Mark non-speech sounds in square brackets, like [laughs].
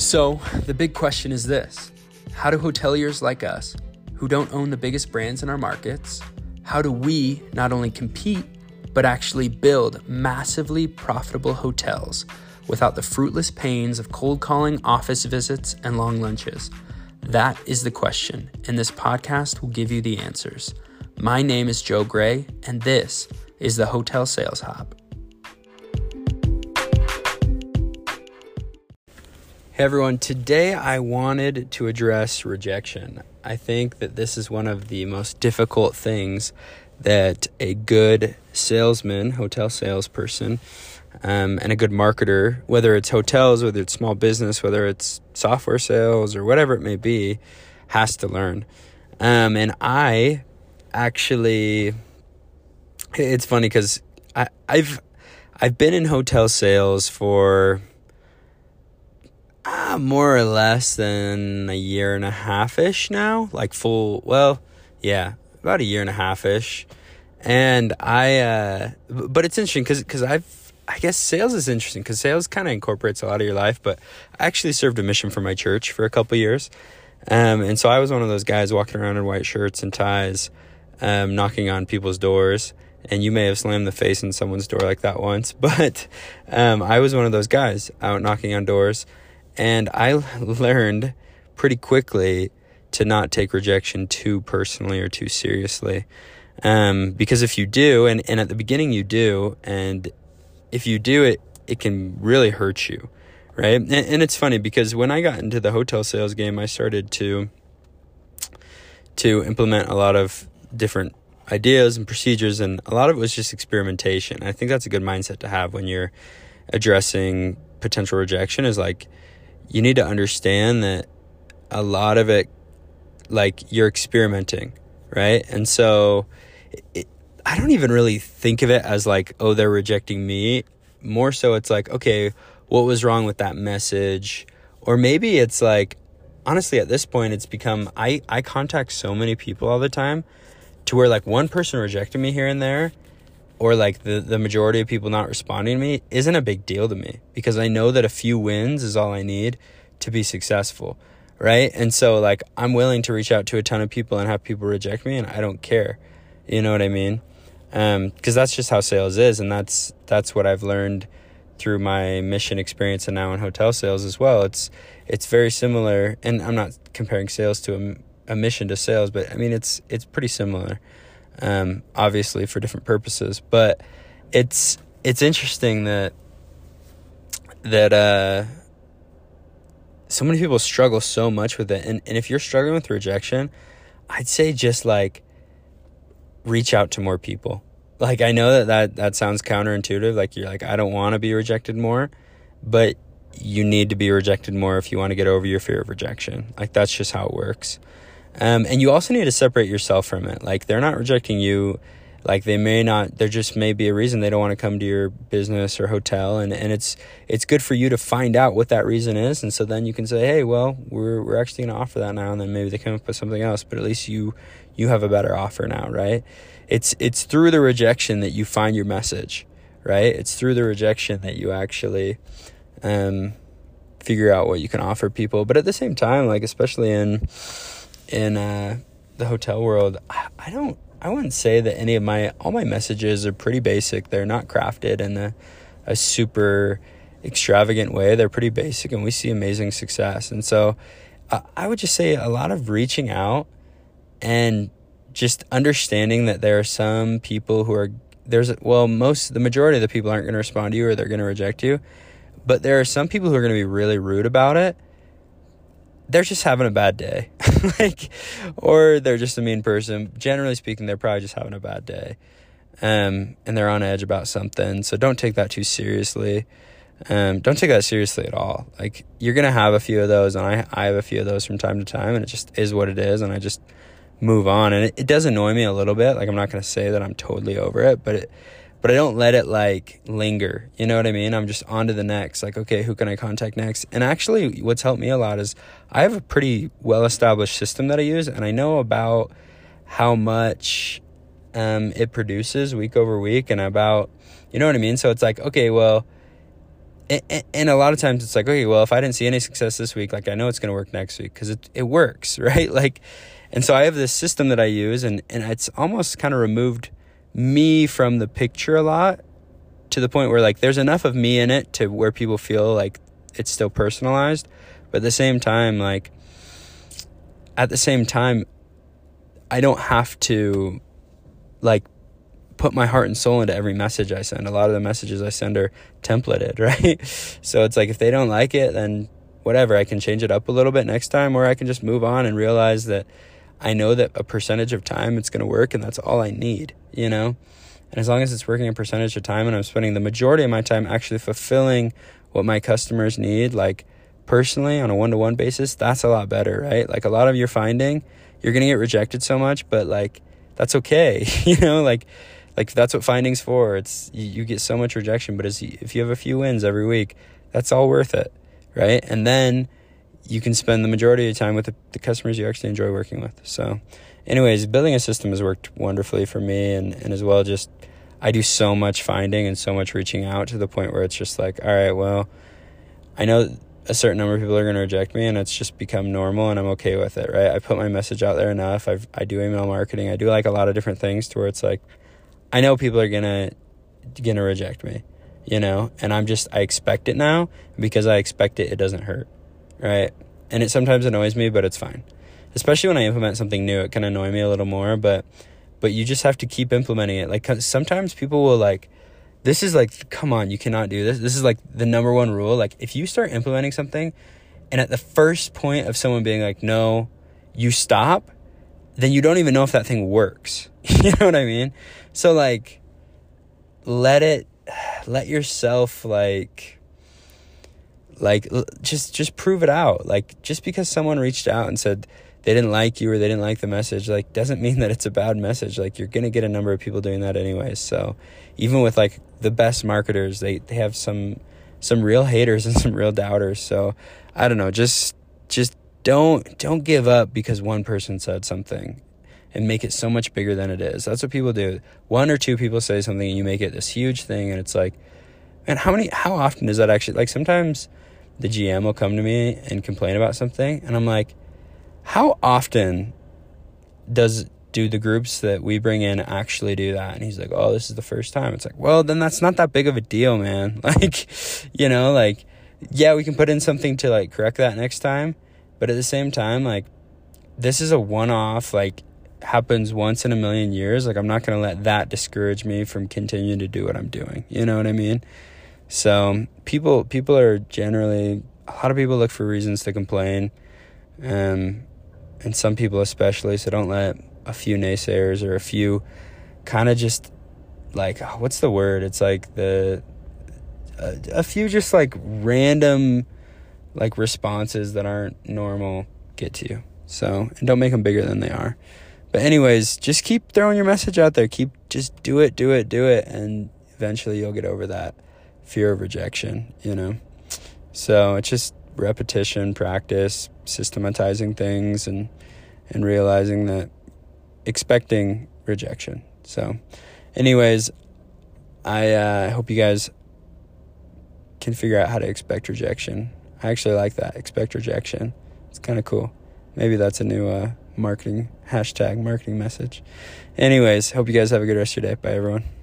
So, the big question is this How do hoteliers like us, who don't own the biggest brands in our markets, how do we not only compete, but actually build massively profitable hotels without the fruitless pains of cold calling, office visits, and long lunches? That is the question, and this podcast will give you the answers. My name is Joe Gray, and this is the Hotel Sales Hub. Hey everyone, today I wanted to address rejection. I think that this is one of the most difficult things that a good salesman, hotel salesperson, um, and a good marketer, whether it's hotels, whether it's small business, whether it's software sales, or whatever it may be, has to learn. Um, and I actually, it's funny because I've I've been in hotel sales for uh, more or less than a year and a half ish now. Like full, well, yeah, about a year and a half ish. And I, uh, but it's interesting because because I've I guess sales is interesting because sales kind of incorporates a lot of your life. But I actually served a mission for my church for a couple years, um, and so I was one of those guys walking around in white shirts and ties, um, knocking on people's doors. And you may have slammed the face in someone's door like that once, [laughs] but um, I was one of those guys out knocking on doors and I learned pretty quickly to not take rejection too personally or too seriously. Um, because if you do, and, and at the beginning you do, and if you do it, it can really hurt you, right? And, and it's funny because when I got into the hotel sales game, I started to to implement a lot of different ideas and procedures, and a lot of it was just experimentation. I think that's a good mindset to have when you're addressing potential rejection. Is like you need to understand that a lot of it like you're experimenting right? And so it, i don't even really think of it as like oh they're rejecting me. More so it's like okay what was wrong with that message? Or maybe it's like honestly at this point it's become i i contact so many people all the time to where like one person rejected me here and there or like the, the majority of people not responding to me isn't a big deal to me because I know that a few wins is all I need to be successful. Right. And so, like, I'm willing to reach out to a ton of people and have people reject me, and I don't care. You know what I mean? Um, because that's just how sales is, and that's that's what I've learned through my mission experience and now in hotel sales as well. It's it's very similar, and I'm not comparing sales to a, a mission to sales, but I mean it's it's pretty similar um, obviously for different purposes. But it's it's interesting that that uh, so many people struggle so much with it, and and if you're struggling with rejection, I'd say just like reach out to more people. Like I know that that, that sounds counterintuitive. Like you're like I don't want to be rejected more, but you need to be rejected more if you want to get over your fear of rejection. Like that's just how it works. Um, and you also need to separate yourself from it. Like they're not rejecting you. Like they may not. There just may be a reason they don't want to come to your business or hotel, and, and it's it's good for you to find out what that reason is, and so then you can say, hey, well, we're we're actually going to offer that now, and then maybe they come up with something else, but at least you you have a better offer now, right? It's it's through the rejection that you find your message, right? It's through the rejection that you actually um, figure out what you can offer people. But at the same time, like especially in in uh, the hotel world, I don't. I wouldn't say that any of my all my messages are pretty basic. They're not crafted in a, a super extravagant way. They're pretty basic, and we see amazing success. And so, uh, I would just say a lot of reaching out and just understanding that there are some people who are there's well most the majority of the people aren't going to respond to you or they're going to reject you but there are some people who are going to be really rude about it they're just having a bad day. [laughs] [laughs] like or they're just a mean person. Generally speaking, they're probably just having a bad day. Um, and they're on edge about something. So don't take that too seriously. Um, don't take that seriously at all. Like you're gonna have a few of those, and I I have a few of those from time to time, and it just is what it is, and I just move on. And it, it does annoy me a little bit. Like I'm not gonna say that I'm totally over it, but it but I don't let it like linger. You know what I mean? I'm just on to the next. Like, okay, who can I contact next? And actually, what's helped me a lot is I have a pretty well established system that I use, and I know about how much um, it produces week over week and about, you know what I mean? So it's like, okay, well, and a lot of times it's like, okay, well, if I didn't see any success this week, like I know it's going to work next week because it, it works, [laughs] right? Like, and so I have this system that I use, and, and it's almost kind of removed me from the picture a lot to the point where like there's enough of me in it to where people feel like it's still personalized, but at the same time, like, at the same time, I don't have to like put my heart and soul into every message I send. A lot of the messages I send are templated, [laughs] right? So it's like if they don't like it, then whatever, I can change it up a little bit next time, or I can just move on and realize that I know that a percentage of time it's going to work and that's all I need, you know? And as long as it's working a percentage of time and I'm spending the majority of my time actually fulfilling what my customers need, like personally on a one to one basis, that's a lot better, right? Like a lot of your finding, you're going to get rejected so much, but like that's okay, [laughs] you know? Like, like that's what finding's for. It's you, get so much rejection, but as, if you have a few wins every week, that's all worth it, right? And then you can spend the majority of your time with the, the customers you actually enjoy working with. So, anyways, building a system has worked wonderfully for me, and and as well just I do so much finding and so much reaching out to the point where it's just like, all right, well, I know a certain number of people are going to reject me and it's just become normal and I'm okay with it, right? I put my message out there enough. I I do email marketing. I do like a lot of different things to where it's like I know people are gonna gonna reject me, you know, and I'm just I expect it now because I expect it. It doesn't hurt, right? And it sometimes annoys me, but it's fine. Especially when I implement something new, it can annoy me a little more, but but you just have to keep implementing it. Like sometimes people will like this is like come on, you cannot do this. This is like the number one rule. Like if you start implementing something and at the first point of someone being like no, you stop, then you don't even know if that thing works. [laughs] you know what I mean? So like let it let yourself like like just just prove it out. Like just because someone reached out and said they didn't like you or they didn't like the message like doesn't [laughs] mean that it's a bad message. Like you're going to get a number of people doing that anyways. So even with like the best marketers, they they have some some real haters [laughs] and some real doubters. So I don't know, just just don't don't give up because one person said something and make it so much bigger than it is. That's what people do. One or two people say something and you make it this huge thing and it's like, man, how many how often does that actually like sometimes the GM will come to me and complain about something and I'm like, how often does do the groups that we bring in actually do that? And he's like, Oh, this is the first time. It's like, well, then that's not that big of a deal, man. [laughs] Like, you know, like, yeah, we can put in something to like correct that next time. But at the same time, like, this is a one off, like, happens once in a million years, like I'm not going to let that discourage me from continuing to do what I'm doing. You know what I mean? So, people people are generally a lot of people look for reasons to complain. Um and some people especially, so don't let a few naysayers or a few kind of just like what's the word? It's like the a, a few just like random like responses that aren't normal get to you. So, and don't make them bigger than they are. But anyways, just keep throwing your message out there. Keep just do it, do it, do it, and eventually you'll get over that fear of rejection, you know. So it's just repetition, practice, systematizing things and and realizing that expecting rejection. So anyways, I uh, hope you guys can figure out how to expect rejection. I actually like that. Expect rejection. It's kind of cool. Maybe that's a new uh, marketing hashtag marketing message. Anyways, hope you guys have a good rest of your day. Bye, everyone.